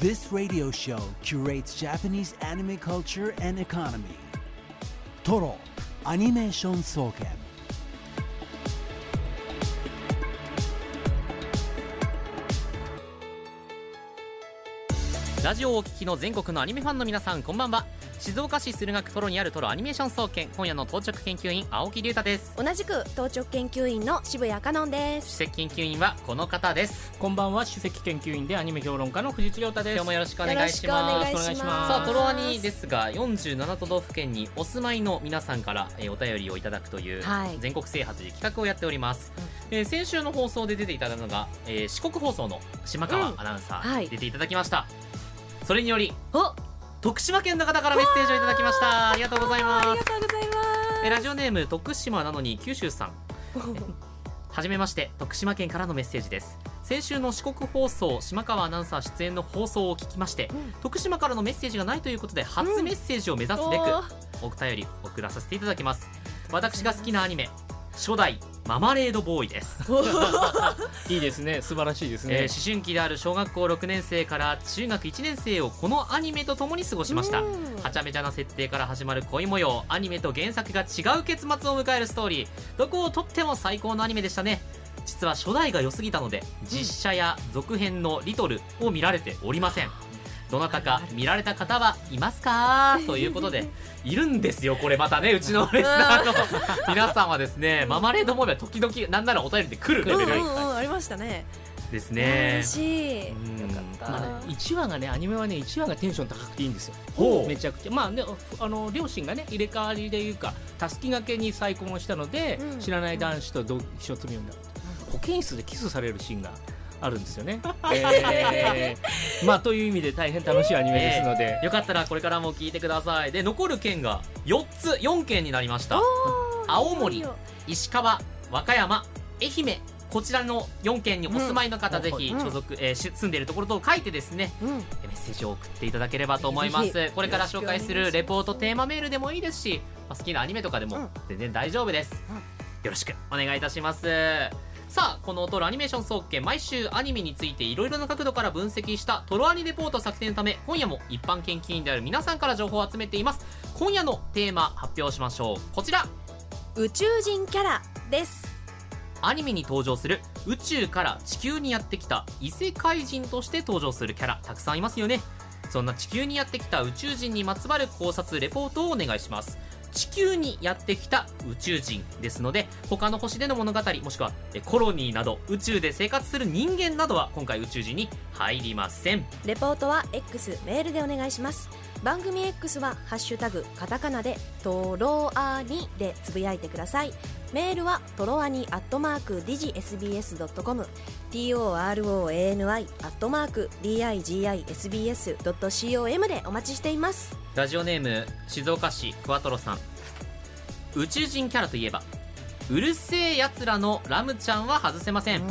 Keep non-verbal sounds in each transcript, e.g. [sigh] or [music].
This radio show curates Japanese anime culture and economy. Toro Animation Soken. ラジオをお聞きの全国のアニメファンの皆さんこんばんは静岡市駿河区トロにあるトロアニメーション総研今夜の当直研究員青木龍太です。同じく当直研究員の渋谷香音で首す席研究員はこの方です。こんばんは首席研究員でアニメ評論家の藤津亮太です。今日もよろしくお願いしよろしくお願いますします。さあトロアニですが47都道府県にお住まいの皆さんから、えーお便りをいただくという、はい。全国制覇という企画をやっております、えー先週の放送で出ていただいたのが、えー四国放送の島川アナウンサー、うんはい。出ていただきました。それによりお徳島県の方からメッセージをいただきました。ありがとうございます。ありがとうございえラジオネーム徳島なのに九州さん。[laughs] はじめまして徳島県からのメッセージです。先週の四国放送島川アナウンサー出演の放送を聞きまして、うん。徳島からのメッセージがないということで初メッセージを目指すべく、おー。お便り送らさせていただきます。私が好きなアニメ初代ママレードボーイです、[laughs] いいですね。素晴らしいですね、えー思春期である小学校6年生から中学1年生をこのアニメと共に過ごしました。うん。はちゃめちゃな設定から始まる恋模様アニメと原作が違う結末を迎えるストーリー。どこをとっても最高のアニメでしたね。実は初代が良すぎたので実写や続編の「リトル」を見られておりませんどなたか見られた方はいますか？[laughs] ということでいるんですよこれまたねうちのレスナーの。皆さんはですねママレードモービは時々なんならお便りで来るレベルうんうんうんありましたね。ですね。嬉しい。うん。よかった、まあね、1話がねアニメはね1話がテンション高くていいんですよ。ほう。めちゃくちゃ。まあねあの両親がね入れ替わりでいうかたすきがけに再婚をしたので、うん。知らない男子と同一緒するようになる保健室でキスされるシーンがあるんですよね、[laughs] えー。まあという意味で大変楽しいアニメですので、よかったらこれからも聞いてください。で残る県が4つ4県になりました。青森石川和歌山愛媛。こちらの4県にお住まいの方、うん。ぜひうん。所属、えーし住んでいるところと書いてですねうん。メッセージを送っていただければと思います。これから紹介するレポートテーマメールでもいいですし、まあ、好きなアニメとかでもうん。全然大丈夫です、うん。よろしくお願いいたしますさあこのトロアニメーション総研毎週アニメについていろいろな角度から分析したトロアニレポート作成のため今夜も一般研究員である皆さんから情報を集めています。今夜のテーマ発表しましょう。こちら宇宙人キャラです。アニメに登場する宇宙から地球にやってきた異世界人として登場するキャラたくさんいますよね。そんな地球にやってきた宇宙人にまつわる考察レポートをお願いします。地球にやってきた宇宙人ですので他の星での物語もしくはコロニーなど宇宙で生活する人間などは今回宇宙人に入りません。レポートは X メールでお願いします。番組 X は「ハッシュタグカタカナ」で「トロアニ」でつぶやいてください。メールはトロアニアットマークディジ SBS.com TOROANI アットマーク DIGISBS.com でお待ちしています。ラジオネーム静岡市クワトロさん。宇宙人キャラといえばうるせえやつらのラムちゃんは外せません。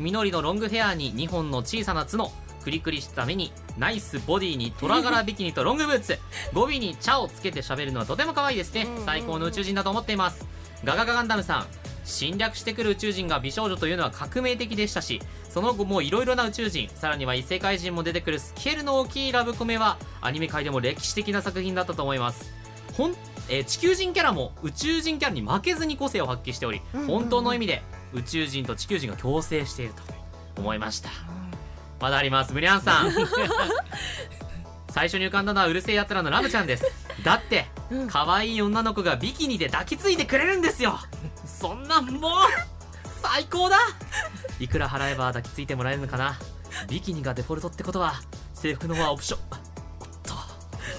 緑のロングヘアに2本の小さな角クリクリした目にナイスボディに虎柄ビキニとロングブーツ。語尾に「茶」をつけて喋るのはとても可愛いですね。最高の宇宙人だと思っていますガガガガンダムさん侵略してくる宇宙人が美少女というのは革命的でしたしその後もいろいろな宇宙人さらには異世界人も出てくるスケールの大きいラブコメはアニメ界でも歴史的な作品だったと思います。ほん、えー地球人キャラも宇宙人キャラに負けずに個性を発揮しており、うんうんうん。本当の意味で宇宙人と地球人が共生していると思いました。まだあります。ブリアンさん。[laughs] 最初に浮かんだのはうるせえやつらのラムちゃんです。だってうん可愛い女の子がビキニで抱きついてくれるんですよ。そんなんもう最高だ。いくら払えば抱きついてもらえるのかな。ビキニがデフォルトってことは制服のはオプション。おっと。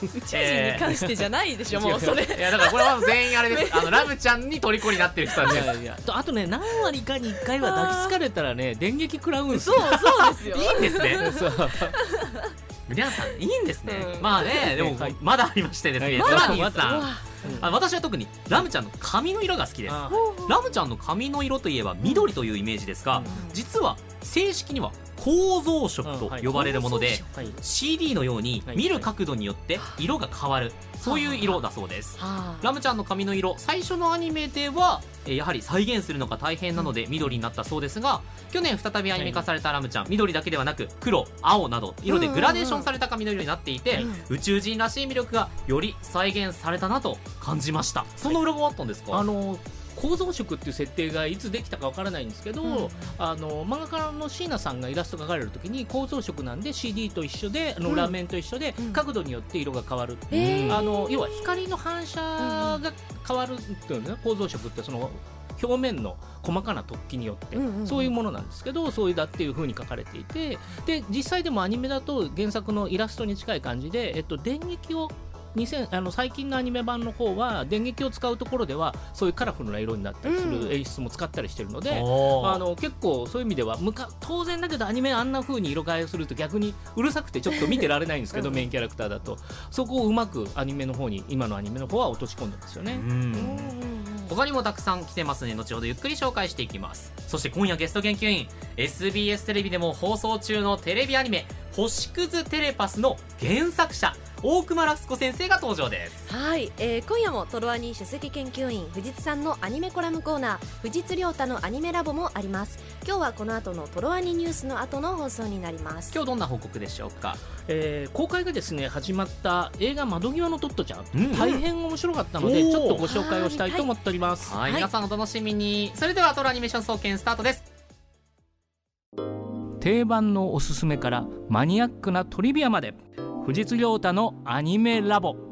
宇宙人に関してじゃないでしょ、もうそれ。いやだからこれは全員あれです。あの [laughs] ラムちゃんに虜になってる人たちあとね何割かに1回は抱きつかれたらね電撃食らうんですそうそうですよ。いいんですね。そう皆さんいいんですね、うん。まあねでもはい。まだありましてですね、はい。ゾラニーまださんあ。私は特にラムちゃんの髪の色が好きです。あラムちゃんの髪の色といえば緑というイメージですが、うん実は正式には構造色と呼ばれるもので、はい。CD のようにはい。見る角度によって色が変わる、そういう色だそうです、はあ。ラムちゃんの髪の色最初のアニメではえーやはり再現するのが大変なので緑になったそうですが去年再びアニメ化されたラムちゃん緑だけではなく黒青など色でグラデーションされた髪の色になっていて、うん。宇宙人らしい魅力がより再現されたなと感じました。その裏があったんですか、あの構造色っていう設定がいつできたかわからないんですけど、うん。あの漫画家の椎名さんがイラスト描かれるときに構造色なんで CD と一緒であのうん。裏面と一緒でうん。角度によって色が変わる、へー。あの要は光の反射が変わるっていうのね構造色ってその表面の細かな突起によって、うんうんうん。そういうものなんですけどそういうだっていう風に書かれていてで実際でもアニメだと原作のイラストに近い感じで、えっと、電撃を2000あの最近のアニメ版の方は電撃を使うところではそういうカラフルな色になったりすうん。る演出も使ったりしてるので、おー。あの結構そういう意味ではむか当然だけどアニメあんな風に色変えをすると逆にうるさくてちょっと見てられないんですけど、[laughs] うん。メインキャラクターだと。そこをうまくアニメの方に今のアニメの方は落とし込んでますよね。うん。うんうん他にもたくさん来てますね。後ほどゆっくり紹介していきます。そして今夜ゲスト研究員 SBS テレビでも放送中のテレビアニメ「星屑テレパス」の原作者大熊ラスコ先生が登場です。はい、えー今夜もトロワニ首席研究員藤津さんのアニメコラムコーナー藤津亮太のアニメラボもあります。今日はこの後のトロワニニュースの後の放送になります。今日どんな報告でしょうか？えー公開がですね始まった映画「窓際のトットちゃん」うん。大変面白かったので、ちょっとご紹介をしたいと思っております。はい、はい。皆さんお楽しみに。それではトロアニメーション総研スタートです。定番のおすすめからマニアックなトリビアまで藤津亮太のアニメラボ。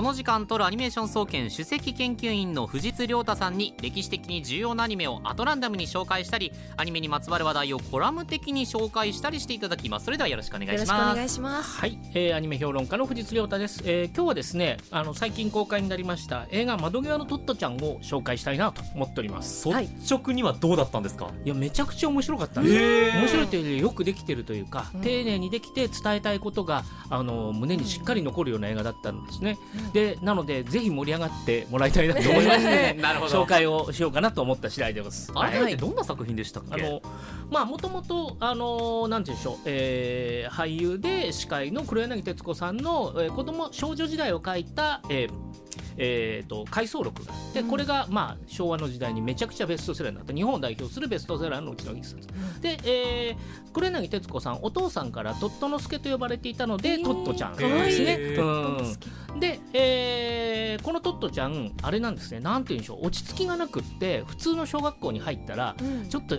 この時間トロアニメーション総研首席研究員の藤津亮太さんに歴史的に重要なアニメをアトランダムに紹介したりアニメにまつわる話題をコラム的に紹介したりしていただきます。それではよろしくお願いよろしくおします。願いしますはい、えーアニメ評論家の藤津亮太です、えー今日はですねあの最近公開になりました映画「窓際のトットちゃん」を紹介したいなと思っております。はい。率直にはどうだったんですか？いやめちゃくちゃ面白かった。ん。です面白いというよりよくできてるというか、うん丁寧にできて伝えたいことがあの胸にしっかり残るような映画だったんですね、でなのでぜひ盛り上がってもらいたいなと思いまして [laughs] なるほど。紹介をしようかなと思った次第でございます。あれはい。ってどんな作品でしたっけ、あのまあもともとあのなんて言うんでしょう、えー俳優で司会の黒柳徹子さんの、えー子供少女時代を書いた、えーえー、と回想録。があって、うん。これが、まあ、昭和の時代にめちゃくちゃベストセラーになった。日本を代表するベストセラーのうちの一冊、で、えー黒柳徹子さんお父さんからトット之助と呼ばれていたので、へートットちゃん。ですね。へーうん。で、えーこのトットちゃんあれなんですね。なんて言うんでしょう。落ち着きがなくって普通の小学校に入ったらうん。ちょっと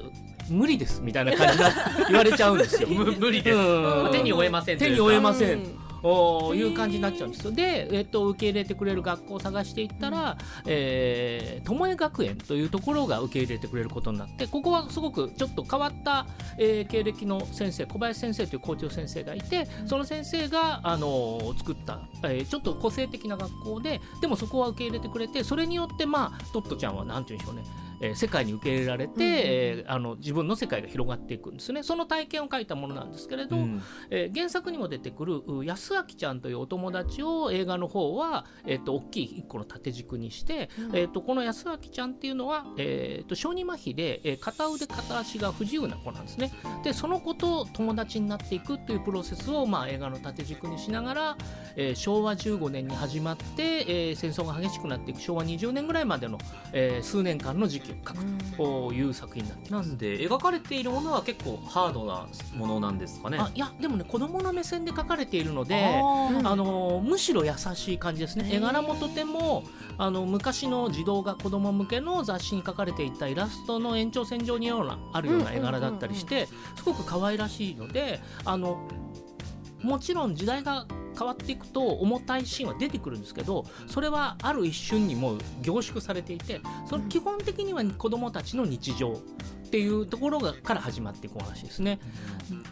無理ですみたいな感じな言われちゃうんですよ。む [laughs] 無理です、うん。手に負えませんと手に負えませんいう感じになっちゃうんですよ。で、えっと、受け入れてくれる学校を探していったら、えー、巴学園というところが受け入れてくれることになってここはすごくちょっと変わった、えー経歴の先生小林先生という校長先生がいてその先生が、あのー作った、えーちょっと個性的な学校ででもそこは受け入れてくれてそれによってまあトットちゃんはなんて言うんでしょうねえー世界に受け入れられて、うんえーあの自分の世界が広がっていくんですね。その体験を書いたものなんですけれど、うん。えー原作にも出てくるう安明ちゃんというお友達を映画の方は、えー、と大きい一個の縦軸にして、うん。えー、とこの安明ちゃんっていうのは、えー、と小児麻痺で、えー片腕片足が不自由な子なんですね。でその子と友達になっていくというプロセスを、まあ、映画の縦軸にしながら、えー昭和15年に始まって、えー戦争が激しくなっていく昭和20年ぐらいまでの、えー数年間の時期を書くという作品になっていますなんで描かれているものは結構ハードなものなんですかね。あいやでもね子供の目線で書かれているのでうんあのむしろ優しい感じですね。絵柄もとてもあの昔の児童が子供向けの雑誌に書かれていたイラストの延長線上にようなあるような絵柄だったりしてすごく可愛らしいのであのもちろん時代が変わっていくと重たいシーンは出てくるんですけどそれはある一瞬にもう凝縮されていてその基本的には子どもたちの日常っていうところがから始まっていくお話ですね。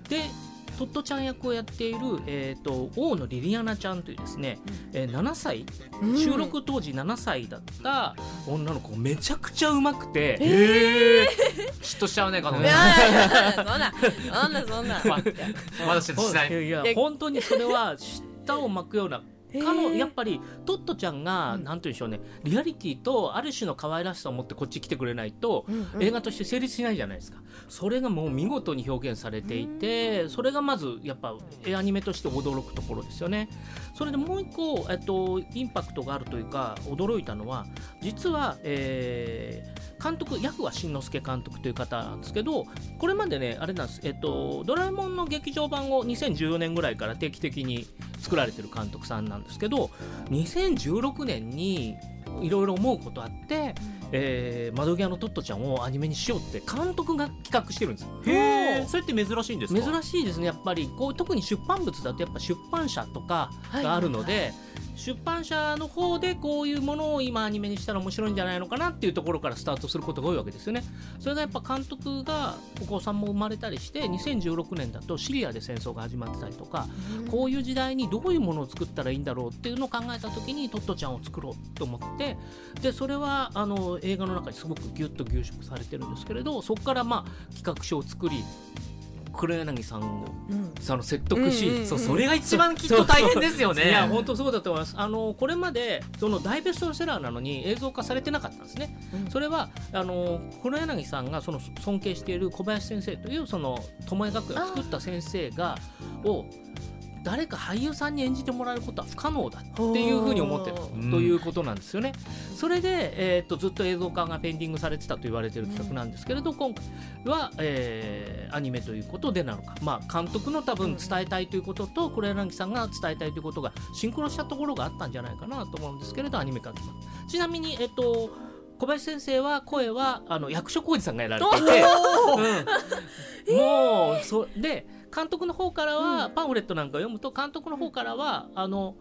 でトットちゃん役をやっている、えー、と大野リリアナちゃんというですね、えー7歳うん。収録当時7歳だった女の子めちゃくちゃうまくて、へえ嫉妬しちゃうね彼女。いやいやいやそんなそんなそんな。ままだ嫉妬しない。いやいやえ本当にそれは舌を巻くようなかのやっぱりトットちゃんが、うん。なんて言うんでしょうね。リアリティとある種の可愛らしさを持ってこっち来てくれないと、うんうん。映画として成立しないじゃないですか。それがもう見事に表現されていてそれがまずやっぱ絵アニメとして驚くところですよね。それでもう一個、えっと、インパクトがあるというか驚いたのは実は、えー監督役は新之助監督という方なんですけどこれまでねあれなんです、えっと、ドラえもんの劇場版を2014年ぐらいから定期的に作られてる監督さんなんですけど2016年にいろいろ思うことあって、えー窓際のトットちゃんをアニメにしようって監督が企画してるんですよ。へえそれって珍しいんですか？珍しいですねやっぱり。こう特に出版物だとやっぱ出版社とかがあるので、出版社の方でこういうものを今アニメにしたら面白いんじゃないのかなっていうところからスタートすることが多いわけですよね。それがやっぱ監督がお子さんも生まれたりして2016年だとシリアで戦争が始まってたりとかこういう時代にどういうものを作ったらいいんだろうっていうのを考えた時にトットちゃんを作ろうと思ってでそれはあの映画の中にすごくギュッと凝縮されてるんですけれどそこからまあ企画書を作り黒柳さんをうん。その説得し、うんうんうんそうそれが一番きっと大変ですよね。いや本当そうだと思います。あのこれまでその大ベストセラーなのに映像化されてなかったんですね、うん。それはあの黒柳さんがその尊敬している小林先生というその巴学園を作った先生がを誰か俳優さんに演じてもらえることは不可能だっていうふうに思ってた。とう。んいうことなんですよね。それで、えー、とずっと映像化がペンディングされてたと言われている企画なんですけれど、今回は、えーアニメということでなのか、まあ、監督の多分伝えたいということと黒柳さんが伝えたいということがシンクロしたところがあったんじゃないかなと思うんですけれどアニメ化が決まった。ちなみに、えっと小林先生は声はあの役所広司さんがやられていて、うん。もうそで監督の方からは、パンフレットなんか読むと監督の方からはあの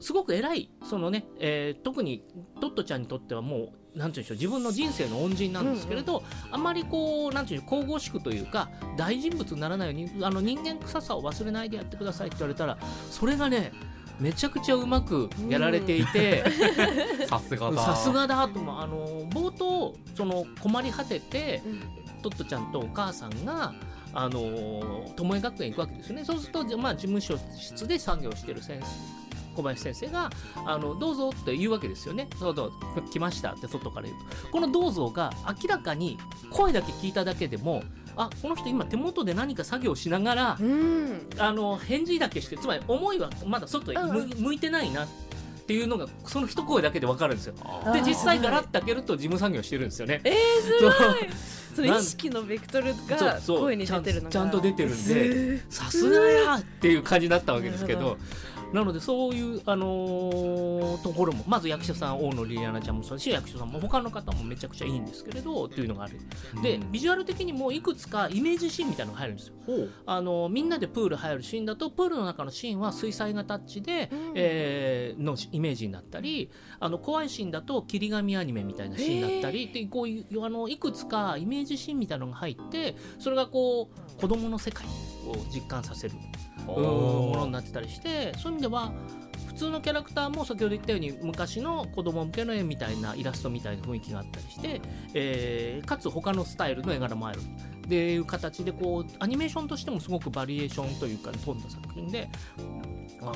すごく偉いそのね、えー特にトットちゃんにとってはもうなんていうんでしょう自分の人生の恩人なんですけれど、あまりこうなんていうの神々しくというか大人物にならないようにあの人間臭さを忘れないでやってくださいって言われたらそれがねめちゃくちゃうまくやられていて。[laughs] さすがだ。さすがだと思うあの冒頭その困り果ててうん。トットちゃんとお母さんがあの巴学園行くわけですよね。そうすると、まあ、事務所室で作業してる先生小林先生があの「どうぞ」って言うわけですよね「そうどう来ました」って外から言うと。この「どうぞ」が明らかに声だけ聞いただけでもあこの人今手元で何か作業しながらうん。あの返事だけしてつまり思いはまだ外へ向,、いてないな。っていうのがその一声だけで分かるんですよ。で実際ガラッと開けると事務作業してるんですよね。えー、すそう。その意識のベクトルが声に出てるのが。ちゃんと出てるんすでさすがやっていう感じだったわけですけどなのでそういう、あのーところもまず役者さん大野リリアナちゃんもそうだし役所さんも他の方もめちゃくちゃいいんですけれどっていうのがある。でビジュアル的にもいくつかイメージシーンみたいなのが入るんですよ。あのみんなでプール入るシーンだとプールの中のシーンは水彩画タッチで、うん。えーのイメージになったりあの怖いシーンだと切り紙アニメみたいなシーンだったりでこういうあのいくつかイメージシーンみたいなのが入ってそれがこう子供の世界を実感させるうんものになってたりしてそういう意味では普通のキャラクターも先ほど言ったように昔の子供向けの絵みたいなイラストみたいな雰囲気があったりして、えーかつ他のスタイルの絵柄もある。っていう形でこうアニメーションとしてもすごくバリエーションというか飛んだ作品であの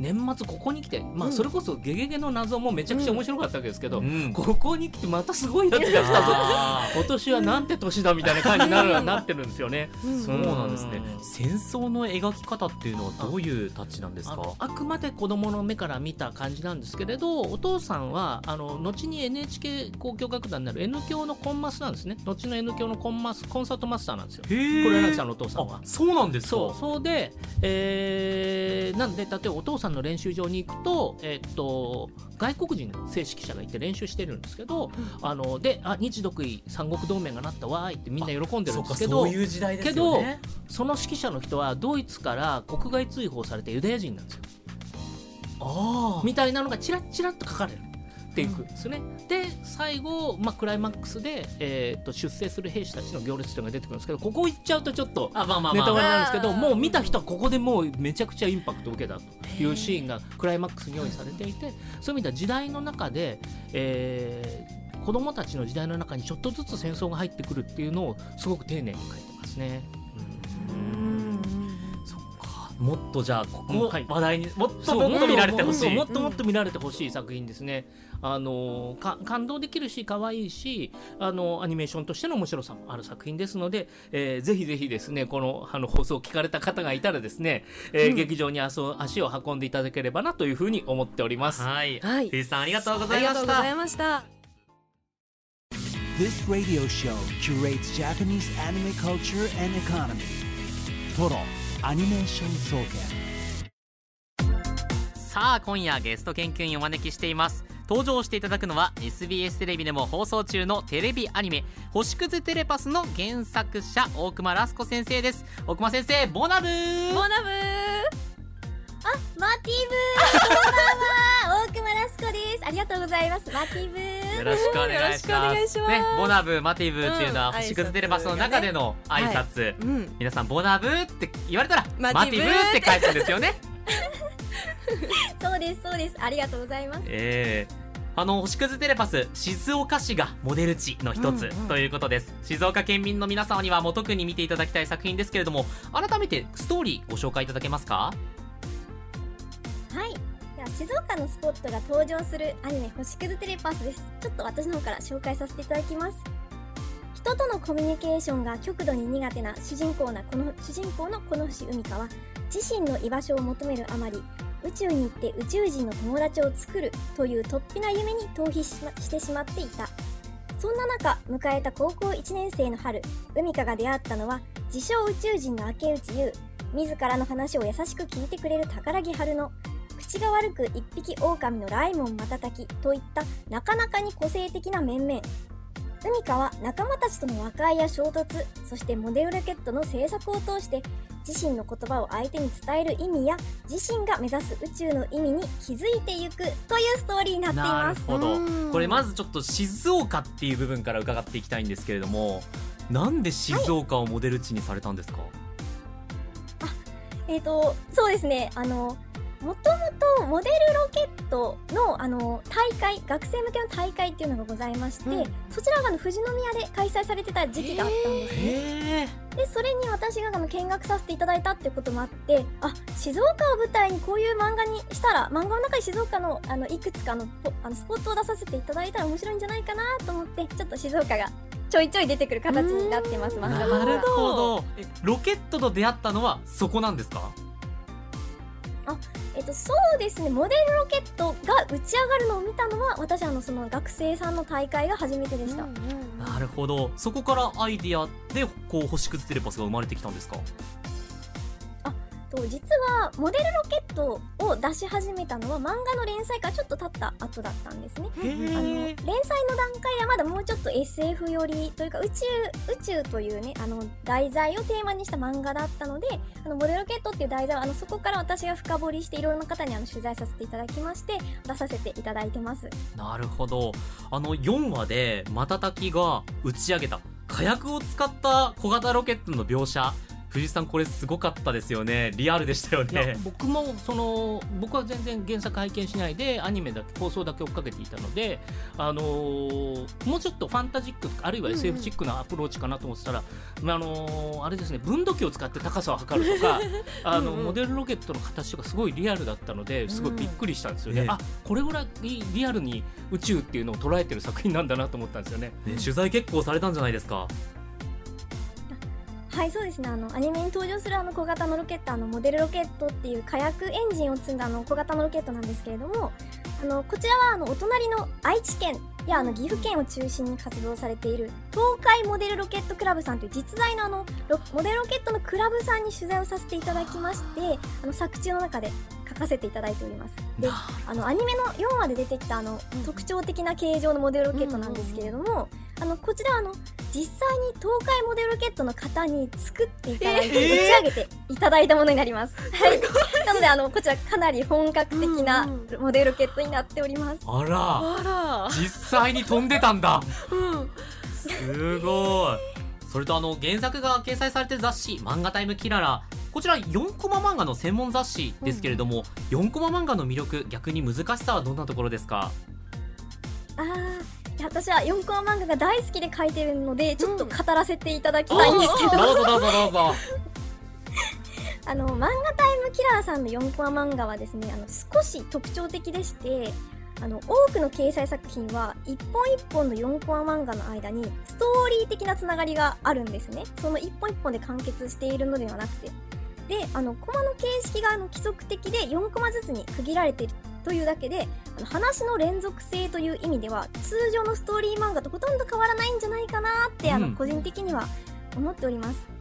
年末ここに来て、まあ、うん。それこそ「ゲゲゲの謎」もめちゃくちゃ面白かったわけですけど、うん。ここに来てまたすごいやつが来たぞ。あ今年はなんて年だみたいな感じになるなってるんですよね。うんーそうなんですね。うん。戦争の描き方っていうのはどういうタッチなんですか？あくまで子供の目から見た感じなんですけれどお父さんはあの後に NHK 交響楽団になる N 教のコンマスなんですね。後の N 教のコンマスコンサートマスターなんですよ。へー。黒柳さんのお父さんは。あそうなんですか。そう。そうで、えーなんで例えばお父さんの練習場に行くと,、えっと外国人の正式者がいて練習してるんですけど、あのであ日独伊三国同盟がなったわーいってみんな喜んでるんですけどそうかその指揮者の人はドイツから国外追放されてユダヤ人なんですよ。あみたいなのがチラッチラッと書かれるっていくん。ですね、で最後、まあ、クライマックスで、えー、と出征する兵士たちの行列というのが出てくるんですけどここ行っちゃうとちょっとネタバレなんですけどもう見た人はここでもうめちゃくちゃインパクトを受けたというシーンがクライマックスに用意されていてそういう意味では時代の中で、えー子供たちの時代の中にちょっとずつ戦争が入ってくるっていうのをすごく丁寧に書いてますね。うんもっとじゃあここ話題にもっとそうもっと見られてほしいもっともっと見られてほしい作品ですね。あのか感動できるし可愛いしあのアニメーションとしての面白さもある作品ですので、えーぜひぜひですねこのあの放送を聞かれた方がいたらですね、えー劇場に足を足を運んでいただければなというふうに思っております。はいはい藤井さんありがとうごあざいましりがとうございたました。This radio show curates Japanese anime culture and economy. Total Animation Soken. さあ今夜ゲスト研究員をお招きしています。登場していただくのは SBS テレビでも放送中のテレビアニメ「星屑テレパス」の原作者大熊ラスコ先生です。大熊先生ボナブー。モナブあ、がとうございます。マーティブー。よろしくお願いします。ね、ボナブーマティブーっていうのは、うん星屑テレパスの中での挨拶、うん。皆さんボナブーって言われたらママティブって返すんですよね。[laughs] そうですそうです。ありがとうございます。ええあの星屑テレパス静岡市がモデル地の一つうんうん。ということです、静岡県民の皆様にはもう特に見ていただきたい作品ですけれども改めてストーリーご紹介いただけますか？静岡のスポットが登場するアニメ星屑テレパスです。ちょっと私の方から紹介させていただきます。人とのコミュニケーションが極度に苦手な主人公なこの主人公のこの星海香は自身の居場所を求めるあまり宇宙に行って宇宙人の友達を作るという突飛な夢に逃避し,、ま、してしまっていた。そんな中迎えた高校1年生の春海香が出会ったのは自称宇宙人の明内優。自らの話を優しく聞いてくれる宝木春乃口が悪く一匹狼のライモン瞬きといったなかなかに個性的な面々。海香は仲間たちとの和解や衝突そしてモデルロケットの制作を通して自身の言葉を相手に伝える意味や自身が目指す宇宙の意味に気づいていくというストーリーになっていなます。るほど。うん。これまずちょっと静岡っていう部分から伺っていきたいんですけれどもなんで静岡をモデル地にされたんですか、えー、とそうですね。あのもともとモデルロケットのあの大会学生向けの大会っていうのがございまして、うん。そちらがあの富士宮で開催されてた時期があったんです。ね、でそれに私があの見学させていただいたってこともあってあ静岡を舞台にこういう漫画にしたら漫画の中に静岡のあのいくつかのポあのスポットを出させていただいたら面白いんじゃないかなと思ってちょっと静岡がちょいちょい出てくる形になってます漫画なるほど。えロケットと出会ったのはそこなんですか？えっと、そうですね。モデルロケットが打ち上がるのを見たのは私あのその学生さんの大会が初めてでした、なるほど。そこからアイディアでこう星屑テレパスが生まれてきたんですか？と実はモデルロケットを出し始めたのは漫画の連載からちょっと経った後だったんですね。へあの連載の段階はまだもうちょっと SF 寄りというか宇宙宇宙というねあの題材をテーマにした漫画だったのであのモデルロケットっていう題材はあのそこから私が深掘りしていろいろな方にあの取材させていただきまして出させていただいてます。なるほど。あの4話で瞬きが打ち上げた火薬を使った小型ロケットの描写藤井さんこれすごかったですよね。リアルでしたよいやね僕もその僕は全然原作拝見しないでアニメだけ放送だけ追っかけていたので、あのーもうちょっとファンタジックあるいは SF チックなアプローチかなと思ってたら、まああのーあれですね分度器を使って高さを測るとか [laughs] あのうんうん。モデルロケットの形とかすごいリアルだったのですごいびっくりしたんですよね、うんあこれぐらいリアルに宇宙っていうのを捉えてる作品なんだなと思ったんですよね。ね取材結構されたんじゃないですかはいそうですね。あのアニメに登場するあの小型のロケットあのモデルロケットっていう火薬エンジンを積んだあの小型のロケットなんですけれどもあのこちらはあのお隣の愛知県やあの岐阜県を中心に活動されている東海モデルロケットクラブさんという実在のあのロモデルロケットのクラブさんに取材をさせていただきましてあの作中の中で書かせていただいております。であのアニメの4話で出てきたあの特徴的な形状のモデルロケットなんですけれども、あのこちらはあの実際に東海モデルロケットの方に作っていただいて、えー。打ち上げていただいたものになります。はい、なのであのこちらかなり本格的なうんモデルロケットになっております。あら。あ実際に飛んでたんだ。らうん。すごい。それとあの原作が掲載されてる雑誌「漫画タイムキララ」こちら4コマ漫画の専門雑誌ですけれども、4コマ漫画の魅力逆に難しさはどんなところですか？あーいや私は4コマ漫画が大好きで書いてるのでちょっと語らせていただきたいんですけど、どうぞどうぞどうぞ。[laughs] あの漫画タイムキラーさんの4コマ漫画はですねあの少し特徴的でしてあの多くの掲載作品は一本一本の4コマ漫画の間にストーリー的なつながりがあるんですね。その一本一本で完結しているのではなくて。であのコマの形式があの規則的で4コマずつに区切られているというだけであの話の連続性という意味では通常のストーリー漫画とほとんど変わらないんじゃないかなって、あうん。の個人的には思っております。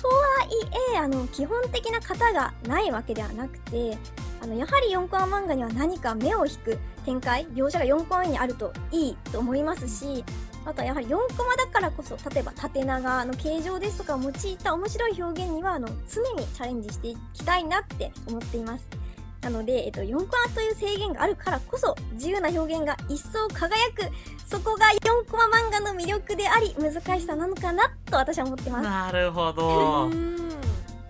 とはいえあの基本的な型がないわけではなくてあのやはり4コマ漫画には何か目を引く展開描写が4コマにあるといいと思いますしあとはやはり4コマだからこそ例えば縦長の形状ですとかを用いた面白い表現にはあの常にチャレンジしていきたいなって思っていますなので、えっと、4コマという制限があるからこそ自由な表現が一層輝くそこが4コマ漫画の魅力であり難しさなのかなと私は思ってます。なるほうどん。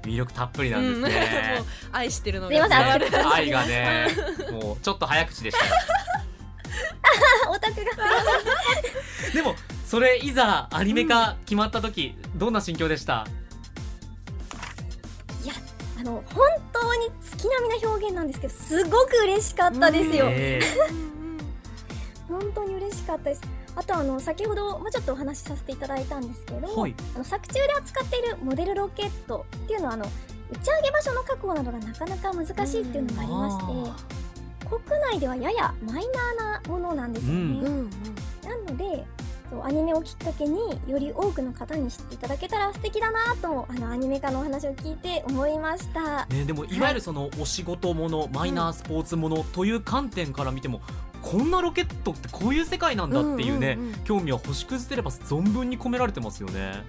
魅力たっぷりなんですね。もう愛してるのすいません伝わる熱く愛がね [laughs] もうちょっと早口でした。よ [laughs] オタクが。でもそれいざアニメ化決まった時、どんな心境でした？あの本当に月並みな表現なんですけどすごく嬉しかったですよ、え [laughs] 本当に嬉しかったです。あとあの先ほどもうちょっとお話しさせていただいたんですけれども、はい。あの作中で扱っているモデルロケットっていうのはあの打ち上げ場所の確保などがなかなか難しいっていうのがありまして国内ではややマイナーなものなんですよね、うんうん。なのでそうアニメをきっかけにより多くの方に知っていただけたら素敵だなともあのアニメ化のお話を聞いて思いました。ね、でもい。わゆるそのお仕事もの、マイナースポーツものという観点から見てもこんなロケットってこういう世界なんだっていうね、興味は星屑テレパス存分に込められてますよね。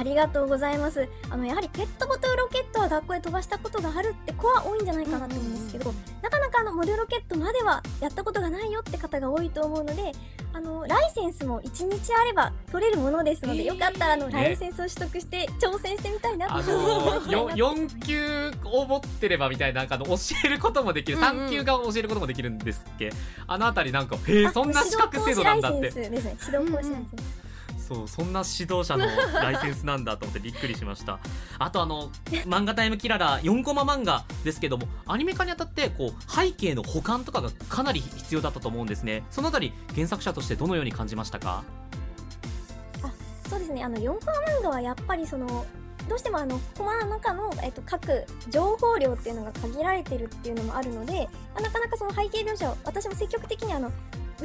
ありがとうございます。あのやはりペットボトルロケットは学校で飛ばしたことがあるって子は多いんじゃないかなと思うんですけど、なかなかあのモデルロケットまではやったことがないよって方が多いと思うのであのライセンスも1日あれば取れるものですので、えーよかったらあのねライセンスを取得して挑戦してみたいなあと思のー、よ4級を持ってればみたいななんかあの教えることもできる、うんうん。3級が教えることもできるんですっけ。あのあたりなんかへえあそんな資格制度なんだって。指導講師ライセンスですね指導講師ライセンス、そうそんな指導者のライセンスなんだと思ってびっくりしました。[laughs] あとあの漫画タイムキララ4コマ漫画ですけどもアニメ化にあたってこう背景の保管とかがかなり必要だったと思うんですね。そのあたり原作者としてどのように感じましたか？あそうですね。あの4コマ漫画はやっぱりそのどうしてもあのコマの中の、えっと、各情報量っていうのが限られてるっていうのもあるので、まなかなかその背景描写を私も積極的にあの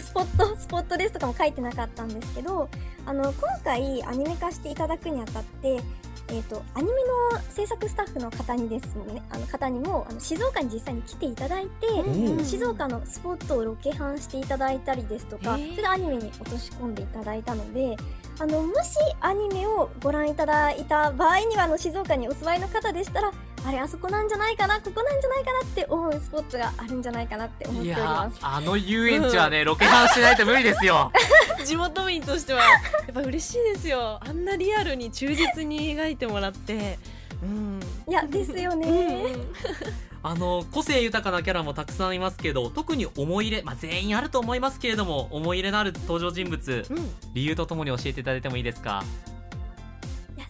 スポットスポットですとかも書いてなかったんですけどあの今回アニメ化していただくにあたってえー、とアニメの制作スタッフの方にですねあの方にもあの静岡に実際に来ていただいて、ん。静岡のスポットをロケハンしていただいたりですとか、それでアニメに落とし込んでいただいたのであのもしアニメをご覧いただいた場合にはあの静岡にお住まいの方でしたらあれあそこなんじゃないかな？ここなんじゃないかなって思うスポットがあるんじゃないかなって思っております。ーあの遊園地はね、ロケハンしないと無理ですよ。[laughs] 地元民としては。[laughs] やっぱ嬉しいですよ。あんなリアルに忠実に描いてもらって。うん。いやですよね、うん。あの個性豊かなキャラもたくさんいますけど特に思い入れ、まあ、全員あると思いますけれども思い入れのある登場人物うん。理由とともに教えていただいてもいいですか？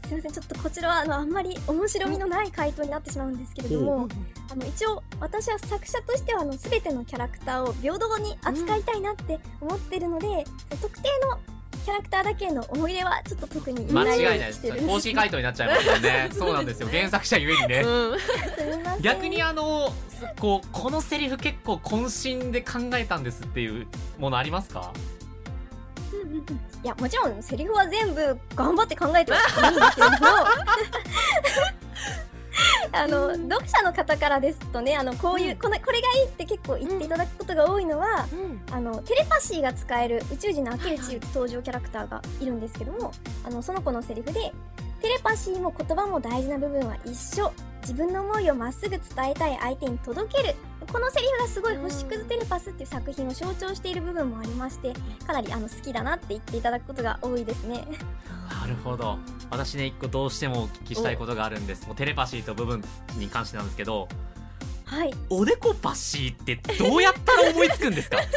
すみませんちょっとこちらはあのあんまり面白みのない回答になってしまうんですけれども、あの一応私は作者としてはあの全てのキャラクターを平等に扱いたいなって思ってるので、特定のキャラクターだけへの思い入れはちょっと特に間違いないです。[laughs] 公式回答になっちゃいますよね。そうなんですよ。原作者ゆえにね。[laughs] 逆にあのすこうこのセリフ結構渾身で考えたんですっていうものありますか？うんうんうんいやもちろんセリフは全部頑張って考えてはいいんですけれど。も [laughs] あの読者の方からですとねあのこういう、このこれがいいって結構言っていただくことが多いのは、あのテレパシーが使える宇宙人の明智千代登場キャラクターがいるんですけどもあのその子のセリフでテレパシーも言葉も大事な部分は一緒。自分の思いをまっすぐ伝えたい相手に届けるこのセリフがすごい星屑テレパスっていう作品を象徴している部分もありましてかなりあの好きだなって言っていただくことが多いですね。なるほど。私ね一個どうしてもお聞きしたいことがあるんです。もうテレパシーと部分に関してなんですけどはい。おでこパシーってどうやったら思いつくんですか？[laughs]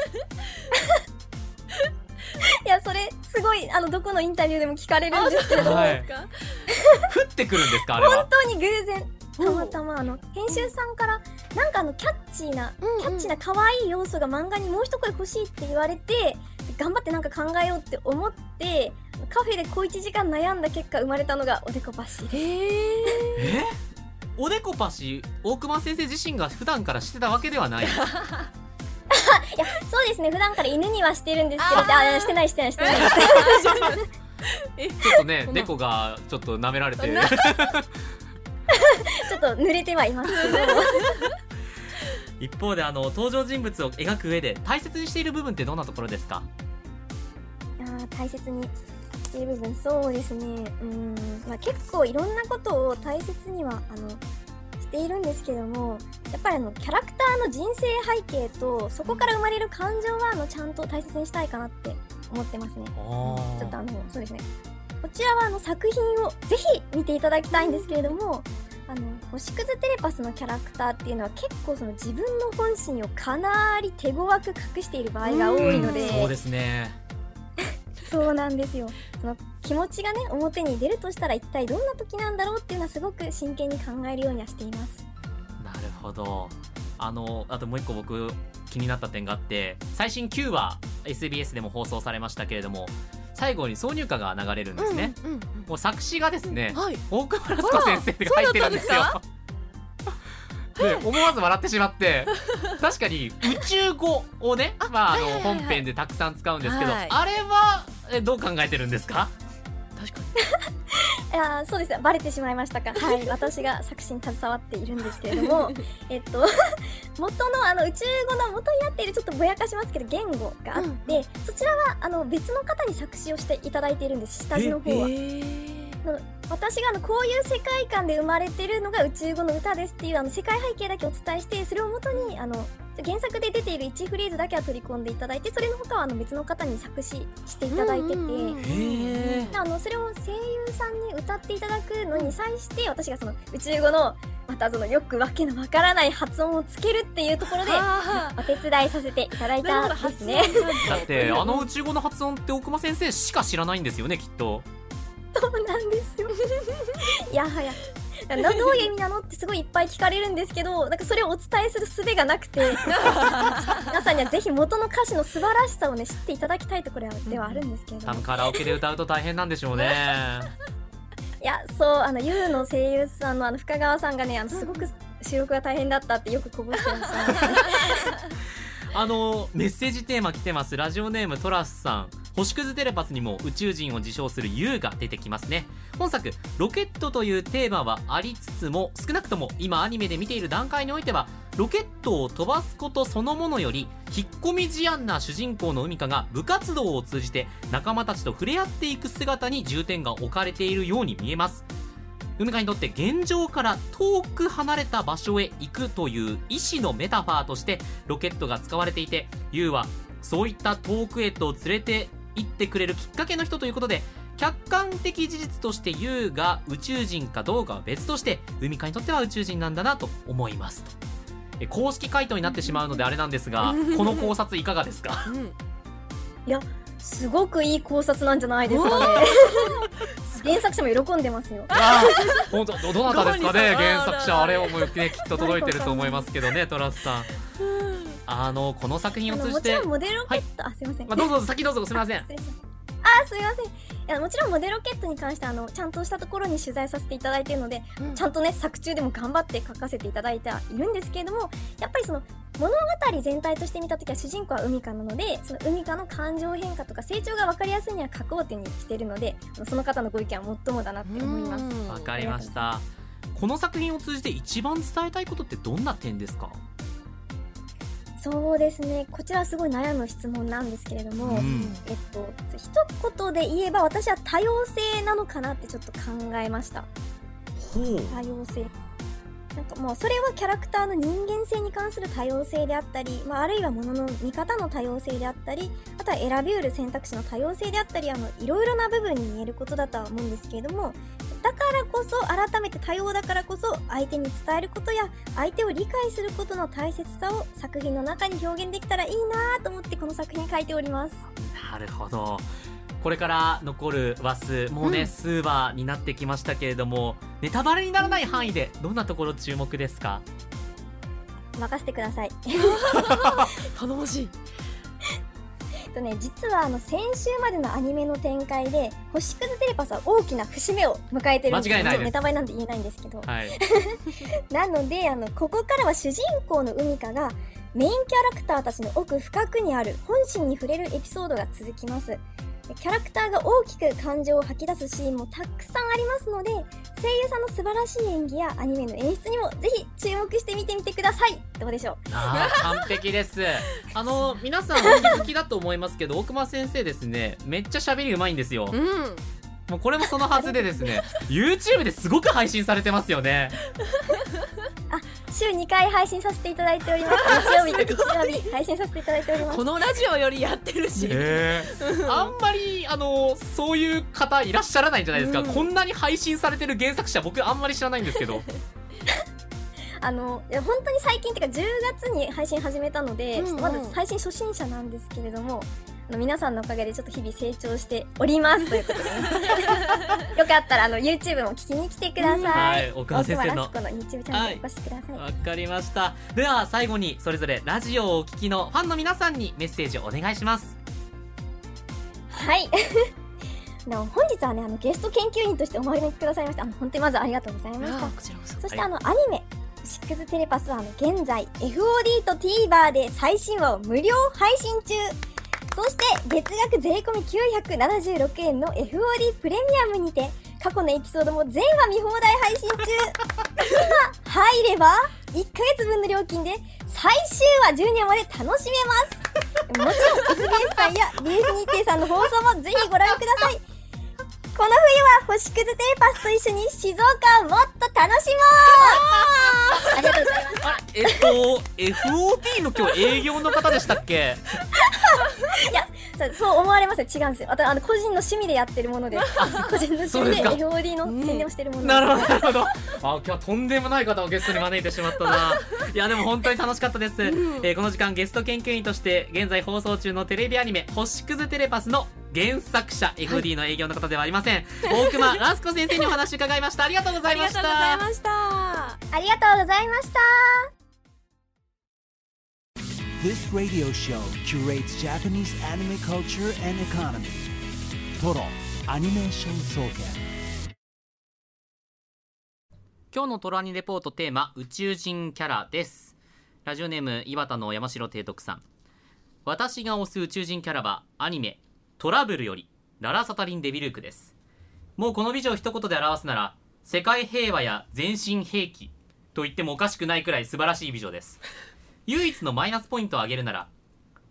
いやそれすごいあのどこのインタビューでも聞かれるんですけど、は [laughs] 降ってくるんですかあれは？本当に偶然たまたまあの編集さんからなんかあのキャッチーな、うんうん。キャッチーな可愛い要素が漫画にもう一声欲しいって言われて頑張ってなんか考えようって思ってカフェで小1時間悩んだ結果生まれたのがおでこパッシーです。え？おでこパシ大熊先生自身が普段からしてたわけではない。[laughs] いやそうですね。普段から犬にはしてるんですけどあしてないしてないしてない。[laughs] [laughs] ちょっとねこのでこがちょっと舐められて。な [laughs] ちょっと濡れてはいますけど。[laughs] 一方であの登場人物を描く上で大切にしている部分ってどんなところですか？あー大切にしている部分そうですね。うん、まあ、結構いろんなことを大切にはあのしているんですけどもやっぱりあのキャラクターの人生背景とそこから生まれる感情はあのちゃんと大切にしたいかなって思ってますね。ちょっとあのそうですねこちらはあの作品をぜひ見ていただきたいんですけれどもあの星屑テレパスのキャラクターっていうのは結構その自分の本心をかなり手強く隠している場合が多いので、うんそうですね。[laughs] そうなんですよ。その気持ちがね表に出るとしたら一体どんな時なんだろうっていうのはすごく真剣に考えるようにはしています。なるほど。あのあともう一個僕気になった点があって最新9話 SBS でも放送されましたけれども最後に挿入歌が流れるんですね、うんうんもう作詞がですねはい。大熊ラス子先生が入ってるんですよ。あで思わず笑ってしまって確かに宇宙語をねまああのはいはい。本編でたくさん使うんですけど、はい。あれはえどう考えてるんですか？確かいや [laughs] ーそうですバレてしまいましたか。[laughs] はい。私が作詞に携わっているんですけれども [laughs] えっと元のあの宇宙語の元になっているちょっとぼやかしますけど言語があって、そちらはあの別の方に作詞をしていただいているんです。下地の方は。に私があのこういう世界観で生まれてるのが宇宙語の歌ですっていうあの世界背景だけお伝えしてそれをもとにあの原作で出ている1フレーズだけは取り込んでいただいてそれの他はあの別の方に作詞していただいてて、あのそれを声優さんに歌っていただくのに際して私がその宇宙語のまたそのよくわけのわからない発音をつけるっていうところであお手伝いさせていただいたんですね。だってあの宇宙語の発音って大熊先生しか知らないんですよねきっとそうなんですよ。いやはや。などういう意味なの？ってすごいいっぱい聞かれるんですけどなんかそれをお伝えする術がなくて [laughs] 皆さんにはぜひ元の歌詞の素晴らしさをね知っていただきたいところではあるんですけれど。も多分カラオケで歌うと大変なんでしょうね。いやそうあの YOU の声優さんのあの深川さんがねあのすごく収録が大変だったってよくこぼしてました、あのメッセージテーマ来てます。ラジオネームトラスさん。星屑テレパスにも宇宙人を自称する U が出てきますね。本作ロケットというテーマはありつつも少なくとも今アニメで見ている段階においてはロケットを飛ばすことそのものより引っ込み思案な主人公の海香が部活動を通じて仲間たちと触れ合っていく姿に重点が置かれているように見えます。海香にとって現状から遠く離れた場所へ行くという意志のメタファーとしてロケットが使われていて YOU はそういった遠くへと連れて行ってくれるきっかけの人ということで客観的事実として YOU が宇宙人かどうかは別として海香にとっては宇宙人なんだなと思いますと。え公式回答になってしまうのであれなんですがこの考察いかがですか？うん。すごくいい考察なんじゃないですかね [laughs] 原作者も喜んでますよ。あー [laughs] 本当どどなたですかね？原作者あれをもうねきっと届いてると思いますけどねトラスさん。あのこの作品を通じてもちろんモデルロケット、あすいません。まあ、どうぞ先どうぞすみませんあーすいません。いやもちろんモデルロケットに関してはあのちゃんとしたところに取材させていただいているので、うん。ちゃんとね作中でも頑張って書かせていただいてはいるんですけれどもやっぱりその物語全体として見た時は主人公は海香なのでその海香の感情変化とか成長が分かりやすいには書こうというふうにしているのであのその方のご意見はもっともだなって思います。うん。わかりました。この作品を通じて一番伝えたいことってどんな点ですか？そうですね。こちらはすごい悩む質問なんですけれども、うん。えっと一言で言えば私は多様性なのかなってちょっと考えました。多様性。なんかもうそれはキャラクターの人間性に関する多様性であったり、まあ、あるいはものの見方の多様性であったりあとは選びうる選択肢の多様性であったりあのいろいろな部分に見えることだとは思うんですけれどもだからこそ改めて多様だからこそ相手に伝えることや相手を理解することの大切さを作品の中に表現できたらいいなと思ってこの作品書いております。なるほど。ここれから残る話数もうね、うん数話になってきましたけれどもネタバレにならない範囲でどんなところ注目ですか？任せてください。[laughs] 頼もしいとね実はあの先週までのアニメの展開で星屑テレパスは大きな節目を迎えてるんです。間違いないです。ネタバレなんて言えないんですけど。はい。[laughs] なのであのここからは主人公の海香がメインキャラクターたちの奥深くにある本心に触れるエピソードが続きますキャラクターが大きく感情を吐き出すシーンもたくさんありますので声優さんの素晴らしい演技やアニメの演出にもぜひ注目して見てみてください。どうでしょう？あー完璧です。[laughs] あの [laughs] 皆さんお気づきだと思いますけど大熊先生ですねめっちゃ喋りうまいんですよ。うんもうこれもそのはずでですね [laughs] YouTube ですごく配信されてますよね。週2回配信させていただいております。[laughs] 日曜日と日曜日配信させていただいております。このラジオよりやってるしえあんまりあのそういう方いらっしゃらないんじゃないですか、うん。こんなに配信されてる原作者僕あんまり知らないんですけど。[laughs] あのいや本当に最近っていうか10月に配信始めたので、うんうん。まだ配信初心者なんですけれどもあの皆さんのおかげでちょっと日々成長しておりますということで、ね、[laughs] よかったらあの YouTube も聞きに来てください、はい奥川先生の大熊ラスコの YouTube チャンネルにお越しください、わかりました。では最後にそれぞれラジオをお聞きのファンの皆さんにメッセージをお願いします。はい。[laughs] あの本日はねあのゲスト研究員としてお招きくださいましてあの本当にまずありがとうございました。こちらこそ。そして、はい。あのアニメ「シックステレパス」はあの現在 FOD と TVer で最新話を無料配信中そして月額税込み976円の FOD プレミアムにて過去のエピソードも全話見放題配信中。[laughs] 入れば1ヶ月分の料金で最終話10年まで楽しめます。もちろん SBS さんや BS 日程さんの放送もぜひご覧ください。この冬は星屑テレパスと一緒に静岡をもっと楽しもう。ありがとうございます。あえっと FOD の今日営業の方でしたっけ？そうそう思われますよ。違うんですよ。あとあの個人の趣味でやってるもので個人の趣味で FOD の宣伝をしてるもので。なるほど。なるほどあ今日はとんでもない方をゲストに招いてしまったな。いやでも本当に楽しかったです、えーこの時間ゲスト研究員として現在放送中のテレビアニメ「星屑テレパス」の原作者 FD の営業の方ではありません、大熊ラスコ先生にお話伺いました。ありがとうございました。ありがとうございました。ありがとうございました。This radio show curates Japanese anime culture and economy. Toro Animation Soken. 今日のトラニレポートテーマ宇宙人キャラです。ラジオネーム岩田の山城提督さん。私が推す宇宙人キャラはアニメトラブルよりララサタリン・デビルークです。もうこの美女を一言で表すなら世界平和や全身兵器と言ってもおかしくないくらい素晴らしい美女です。唯一のマイナスポイントを挙げるなら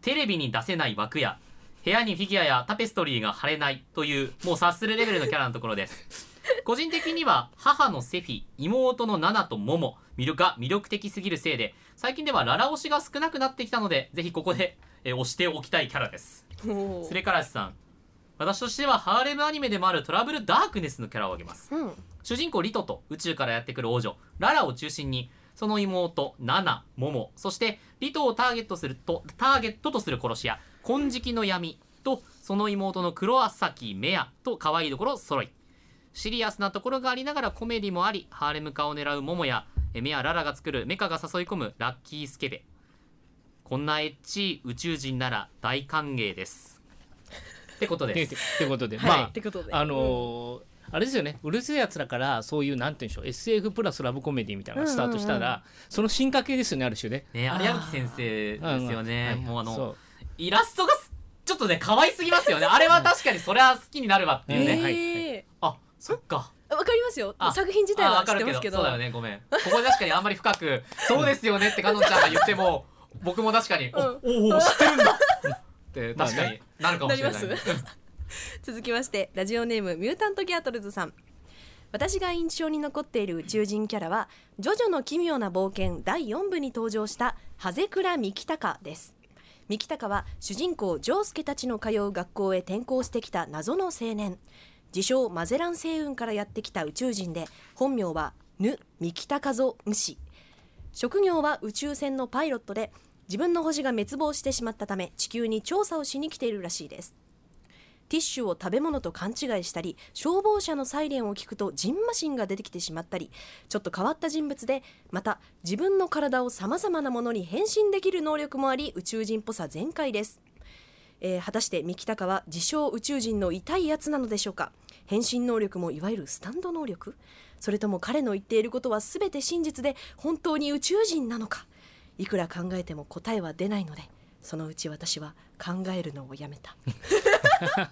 テレビに出せない枠や部屋にフィギュアやタペストリーが貼れないというもう察するレベルのキャラのところです。個人的には母のセフィ妹のナナとモモ魅力が魅力的すぎるせいで最近ではララ推しが少なくなってきたのでぜひここで、えー推しておきたいキャラです。おそれからさん。私としてはハーレムアニメでもあるトラブルダークネスのキャラを挙げます。うん。主人公リトと宇宙からやってくる王女ララを中心にその妹ナナモモそしてリトをターゲットするとターゲットとする殺し屋金色の闇とその妹の黒崎メアと可愛いところ揃い。シリアスなところがありながらコメディもありハーレム化を狙うモモやえメアララが作るメカが誘い込むラッキースケベこんなエッチい宇宙人なら大歓迎です。ってことてです。[laughs] ってことで、はい。まあってことで。あのーあれですよね。うるせえやつらからそういうなんて言うんでしょう SF プラスラブコメディみたいなのがスタートしたら、その進化系ですよねある種ね。ね有山木先生ですよね。うんもうあのイラストがすちょっとね可愛すぎますよね。あれは確かにそれは好きになるわっていうね、はい。えあそっか。ーわかりますよ。あ。作品自体は知あわかるってますけど。けどそうだよね。ごめん。ここで確かにあんまり深くそうですよねってかのんちゃんが言っても僕も確かに、うん。おおお知ってるんだ。[laughs] って確かになるかもしれない、なります。[laughs] 続きましてラジオネームミュータントギャートルズさん。私が印象に残っている宇宙人キャラは「ジョジョの奇妙な冒険」第4部に登場したハゼクラ・ミキタカです。ミキタカは主人公ジョースケたちの通う学校へ転校してきた謎の青年。自称マゼラン星雲からやってきた宇宙人で本名はヌ・ミキタカゾ・ンシ。職業は宇宙船のパイロットで自分の星が滅亡してしまったため地球に調査をしに来ているらしいです。ティッシュを食べ物と勘違いしたり消防車のサイレンを聞くとジンマシンが出てきてしまったりちょっと変わった人物でまた自分の体をさまざまなものに変身できる能力もあり宇宙人っぽさ全開です、えー果たして三木隆は自称宇宙人の痛いやつなのでしょうか？変身能力もいわゆるスタンド能力？それとも彼の言っていることは全て真実で本当に宇宙人なのか？いくら考えても答えは出ないのでそのうち私は考えるのをやめた。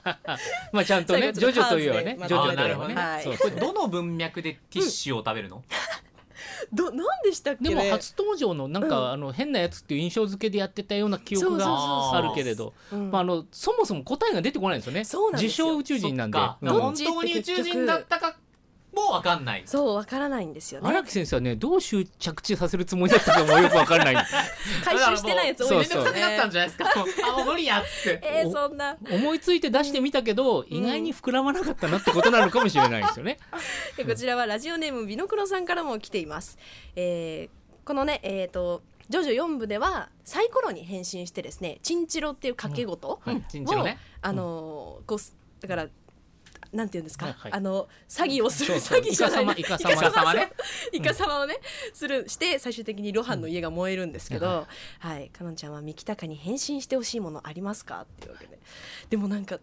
[laughs] まあちゃんとねジョジョというはね最ジョジョというはね、これどの文脈でティッシュを食べるの、[laughs] どなんでしたっけ？ねでも初登場のなんか、あの変なやつっていう印象付けでやってたような記憶があるけれど。うん。まあ、あのそもそも答えが出てこないんですよ。ね自称宇宙人なんで。本当に宇宙人だったかもわかんない。そうわからないんですよね。荒木先生はねどう執着させるつもりだったかもよくわからない。回収してないやつ多いですよめんどくさくなったんねじゃないですか。あ無理やっつって。えー、そんな。思いついて出してみたけど、意外に膨らまなかったなってことなのかもしれないですよね。[laughs] でこちらはラジオネームビノクロさんからも来ています、えーこのねえっ、とジョジョ4部ではサイコロに変身してですねチンチロっていう掛け事はいチンチロね。あのーこうすだからなんていうんですか、はいはい。あの詐欺をするそうそう詐欺じゃない。なイカ様ね。イカ様 [laughs] をねするして最終的にロハンの家が燃えるんですけど、うん。はい。かのんちゃんは三木隆に変身してほしいものありますか？っていうわけで。でもなんか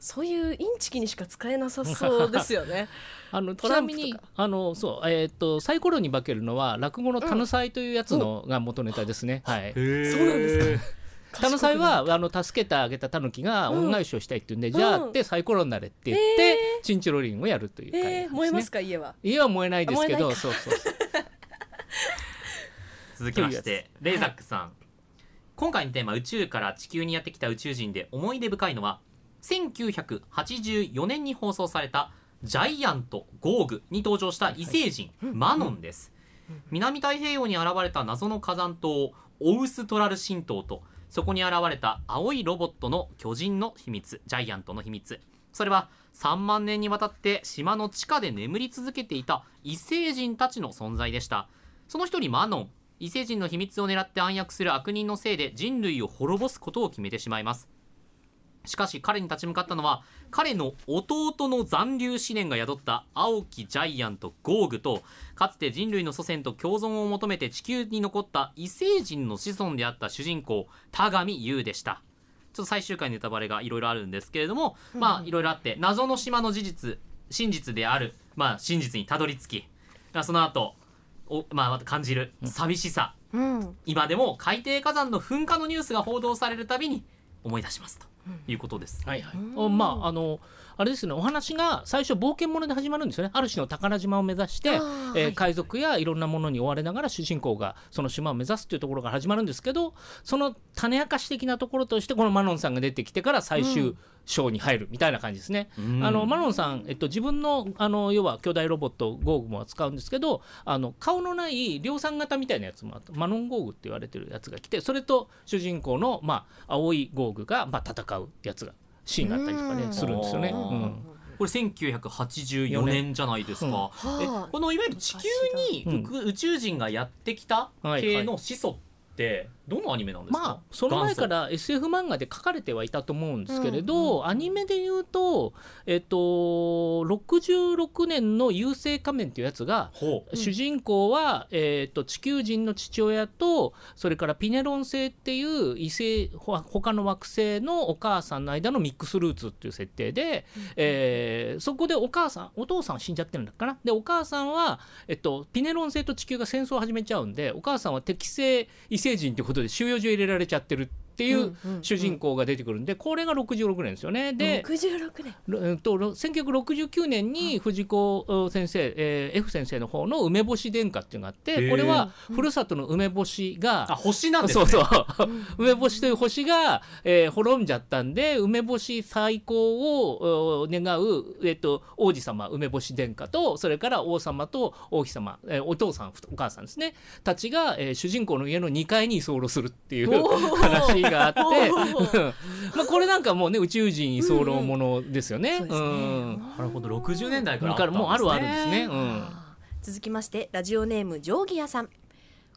そういうインチキにしか使えなさそうですよね。[laughs] あのトちなみにあのそうえっ、とサイコロに化けるのは落語のタヌサイというやつのが元ネタですね。はい。そうなんですか？タヌサイはあの助けてあげたタヌキが恩返しをしたいって言うんで、じゃあってサイコロになれって言って、えチンチロリンをやるという会なんですね。えー、燃えますか家は？家は燃えないですけど、そうそうそう。[laughs] 続きましてレイザックさん、今回のテーマ宇宙から地球にやってきた宇宙人で思い出深いのは1984年に放送されたジャイアント・ゴーグに登場した異星人、マノンです、南太平洋に現れた謎の火山島オウストラル神島とそこに現れた青いロボットの巨人の秘密ジャイアントの秘密。それは3万年にわたって島の地下で眠り続けていた異星人たちの存在でした。その一人マノン異星人の秘密を狙って暗躍する悪人のせいで人類を滅ぼすことを決めてしまいます。しかし彼に立ち向かったのは彼の弟の残留思念が宿った青きジャイアントゴーグとかつて人類の祖先と共存を求めて地球に残った異星人の子孫であった主人公田上優でした。ちょっと最終回のネタバレがいろいろあるんですけれども、まあいろいろあって謎の島の事実真実である、まあ、真実にたどり着きまあその後おまあ感じる寂しさ、うん。今でも海底火山の噴火のニュースが報道されるたびに思い出しますということです。はいはい。おまああのあれですねお話が最初冒険もので始まるんですよね。ある種の宝島を目指して、えー海賊やいろんなものに追われながら主人公がその島を目指すっていうところから始まるんですけどその種明かし的なところとしてこのマノンさんが出てきてから最終章に入るみたいな感じですね。うん。あのマノンさん、えっと、自分のあの要は巨大ロボットゴーグも使うんですけどあの顔のない量産型みたいなやつもあってマノンゴーグって言われてるやつが来てそれと主人公の、まあ、青いゴーグが、まあ、戦うやつがシーンがあったりとかうん。ねするんですよね。うん。これ1984年じゃないですか、このいわゆる地球にうん。宇宇宙人がやってきたはい系の始祖ってどのアニメなんですか、まあその前から SF 漫画で書かれてはいたと思うんですけれど、アニメで言うと、えっと、66年の「優勢仮面」っていうやつが、主人公は、えっと地球人の父親とそれからピネロン星っていう異星ほ他の惑星のお母さんの間のミックスルーツっていう設定で、えーそこでお母さんお父さんは死んじゃってるんだっかなでお母さんは、えっと、ピネロン星と地球が戦争を始めちゃうんでお母さんは適正異星人ってことで収容所入れられちゃってるっていう主人公が出てくるんでこれが66年ですよね。で66年。ろえっとろ1969年に藤子先生、えー F 先生の方の梅干し殿下っていうのがあってこれはふるさとの梅干しが、あ星なんですね。そうそう。梅干しという星が、えー滅んじゃったんで梅干し再興をお願う、えっと王子様梅干し殿下とそれから王様と王妃様、えーお父さんお母さんですね。たちが、えー主人公の家の2階に居候するっていう話があって [laughs] まあこれなんかもうね宇宙人居候ものですよね。なるほど。60年代からだからもうあるはあるんですね。うん。続きましてラジオネームジョーギアさん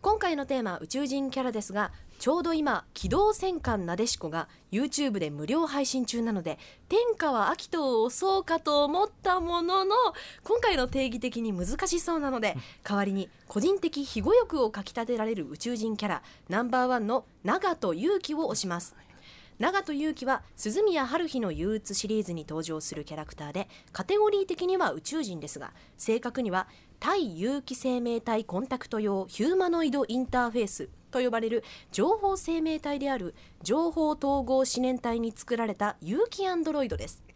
今回のテーマ宇宙人キャラですがちょうど今機動戦艦なでしこが YouTube で無料配信中なので天下は秋人を押そうかと思ったものの今回の定義的に難しそうなので代わりに個人的庇護欲をかき立てられる宇宙人キャラナンバーワンの長門祐樹を推します長門勇樹は鈴宮春日の憂鬱シリーズに登場するキャラクターでカテゴリー的には宇宙人ですが正確には対有機生命体コンタクト用ヒューマノイドインターフェースと呼ばれる情報生命体である情報統合思念体に作られた有機アンドロイドです。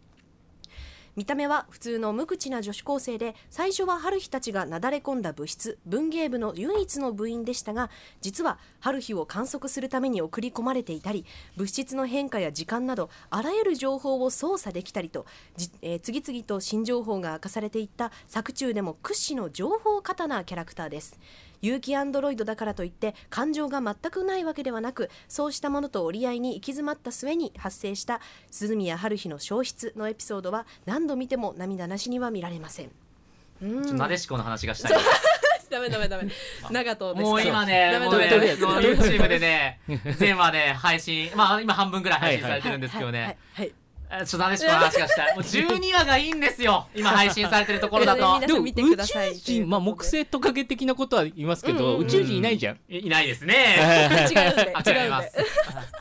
見た目は普通の無口な女子高生で最初は春日たちがなだれ込んだ部室文芸部の唯一の部員でしたが実は春日を観測するために送り込まれていたり物質の変化や時間などあらゆる情報を操作できたりと、えー次々と新情報が明かされていった作中でも屈指の情報過多なキャラクターです。有機アンドロイドだからといって感情が全くないわけではなくそうしたものと折り合いに行き詰まった末に発生した鈴宮春日の消失のエピソードは何度見ても涙なしには見られません。うん。なでしこの話がしたい。[laughs] ダメダメダメ。長門ですもう今ねダメもうねダメもう YouTube でね全話ね配信まあ今半分ぐらい配信されてるんですけどはいねはい。はい。あちょっとなでしこの話がしたいもう12話がいいんですよ。今配信されてるところだと。皆さん見てください宇宙人、まあ、木星トカゲ的なことは言いますけど、うんうんうん。宇宙人いないじゃん。いいないですね。[laughs] 違うんであ違います。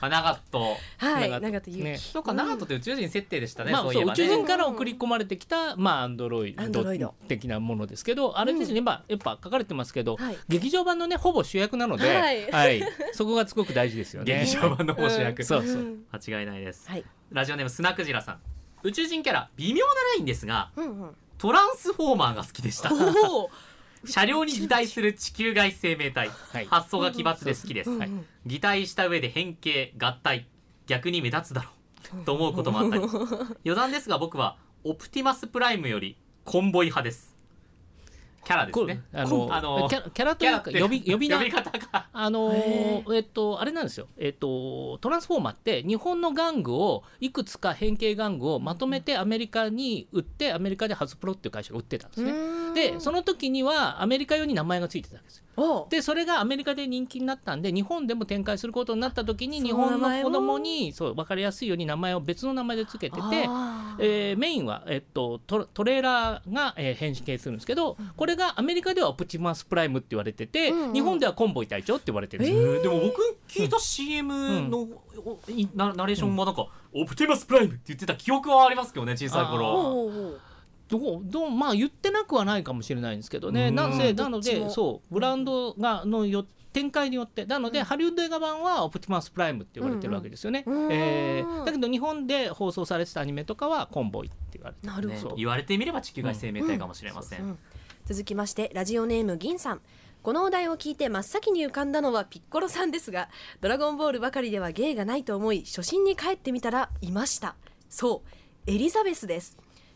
あ長門。はい長門。長門祐ね。樹そうか長門って宇宙人設定でしたねまあ、宇宙人から送り込まれてきた、まあ、アンドロイド。的なものですけど、あれですね、まあ、やっぱ書かれてますけど、はい。劇場版のね、ほぼ主役なので、はい。そこがすごく大事ですよね。劇場版の方主役。そうそう。ん。間違いないです。はいラジオネームスナクジラさん。宇宙人キャラ微妙なラインですがうんうん。トランスフォーマーが好きでした。[laughs] 車両に擬態する地球外生命体、はい。発想が奇抜で好きです、はい。擬態した上で変形合体。逆に目立つだろう。と思うこともあったり。[laughs] 余談ですが僕はオプティマスプライムよりコンボイ派ですキャラですこねれあのあのキャラキャラというか呼び呼び名？呼び方が。あのえっとあれなんですよ。えっとトランスフォーマーって日本の玩具をいくつか変形玩具をまとめてアメリカに売ってアメリカでハズプロっていう会社が売ってたんですね。でその時にはアメリカ用に名前がついてたわけですでそれがアメリカで人気になったんで日本でも展開することになった時に日本の子供にそう分かりやすいように名前を別の名前でつけててえーメインは、えっと、トトレーラーが、えー変形するんですけど、これがアメリカではオプティマスプライムって言われてて、うんうん。日本ではコンボイ隊長って言われてるんですよ。えー。でも僕聞いた CM の、おいナナレーションはなんか、オプティマスプライムって言ってた記憶はありますけどね小さいお頃どうどうまあ言ってなくはないかもしれないんですけどね。うん。なぜなのでそうブランドがのよ展開によってなので、ハリウッド映画版はオプティマスプライムって言われてるわけですよね。うえだけど日本で放送されてたアニメとかはコンボイって言われてねなるほど。言われてみれば地球外生命体かもしれません。続きましてラジオネーム銀さん。このお題を聞いて真っ先に浮かんだのはピッコロさんですが「ドラゴンボール」ばかりでは芸がないと思い初心に帰ってみたらいました。そうエリザベスです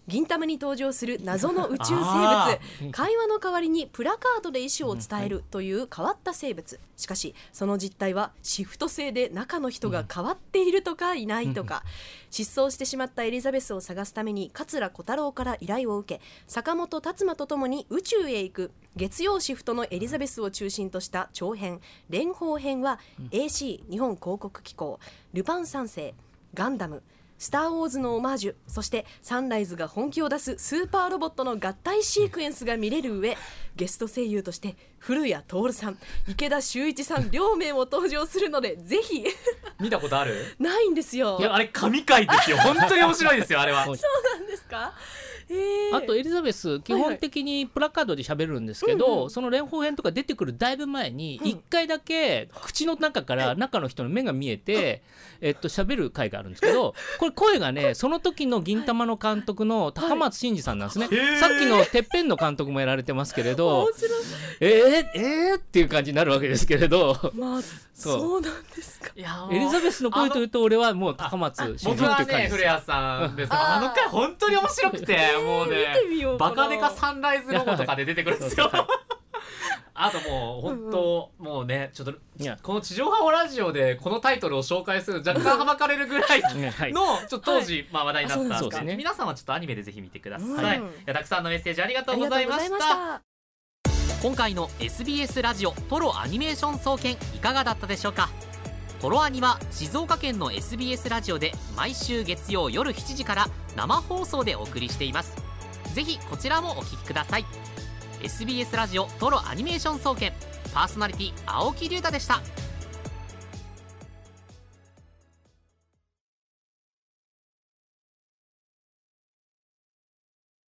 銀玉に登場する謎の宇宙生 [laughs] あ物会話の代わりにプラカードで意思を伝えるという変わった生物。しかしその実態はシフト制で中の人が変わっているとかいないとか。失踪してしまったエリザベスを探すために桂小太郎から依頼を受け坂本達馬とともに宇宙へ行く。月曜シフトのエリザベスを中心とした長編。連邦編は AC 日本広告機構。ルパン三世ガンダムスター・ウォーズのオマージュそしてサンライズが本気を出すスーパーロボットの合体シークエンスが見れる上ゲスト声優として古谷徹さん池田修一さん両名も登場するのでぜひ。見たことある？[laughs] ないんですよ。いやあれ神回ですよ。本当に面白いですよあれは。なんですか？えーあとエリザベス基本的にプラカードで喋るんですけど、その連邦編とか出てくるだいぶ前に1回だけ口の中から中の人の目が見えて、えっと喋る回があるんですけどこれ声がねその時の銀玉の監督の高松真嗣さんなんですね、ー。さっきのてっぺんの監督もやられてますけれどえー、えー、っていう感じになるわけですけれど。まあそう。そうなんですか。いやエリザベスの声というと俺はもう高松真嗣っていう感じです。ね古谷さんです。あの回本当に面白くてもうね見てみようかな。バカデカサンライズロゴとかで出てくるんですよ。[laughs] あともう本当、もうねちょっといや。この地上波オラジオでこのタイトルを紹介するの若干はばかれるぐらいねはい。のちょっと当時、まあ、話題になったんですがそうですね。皆さんはちょっとアニメでぜひ見てください、うん。いやたくさんのメッセージありがとあうございました。今回の SBS ラジオトロアニメーション総研いかがだったでしょうか？トロアニは静岡県の SBS ラジオで毎週月曜夜7時から生放送でお送りしています。ぜひこちらもお聞きください。SBS ラジオトロアニメーション総研パーソナリティ青木龍太でした。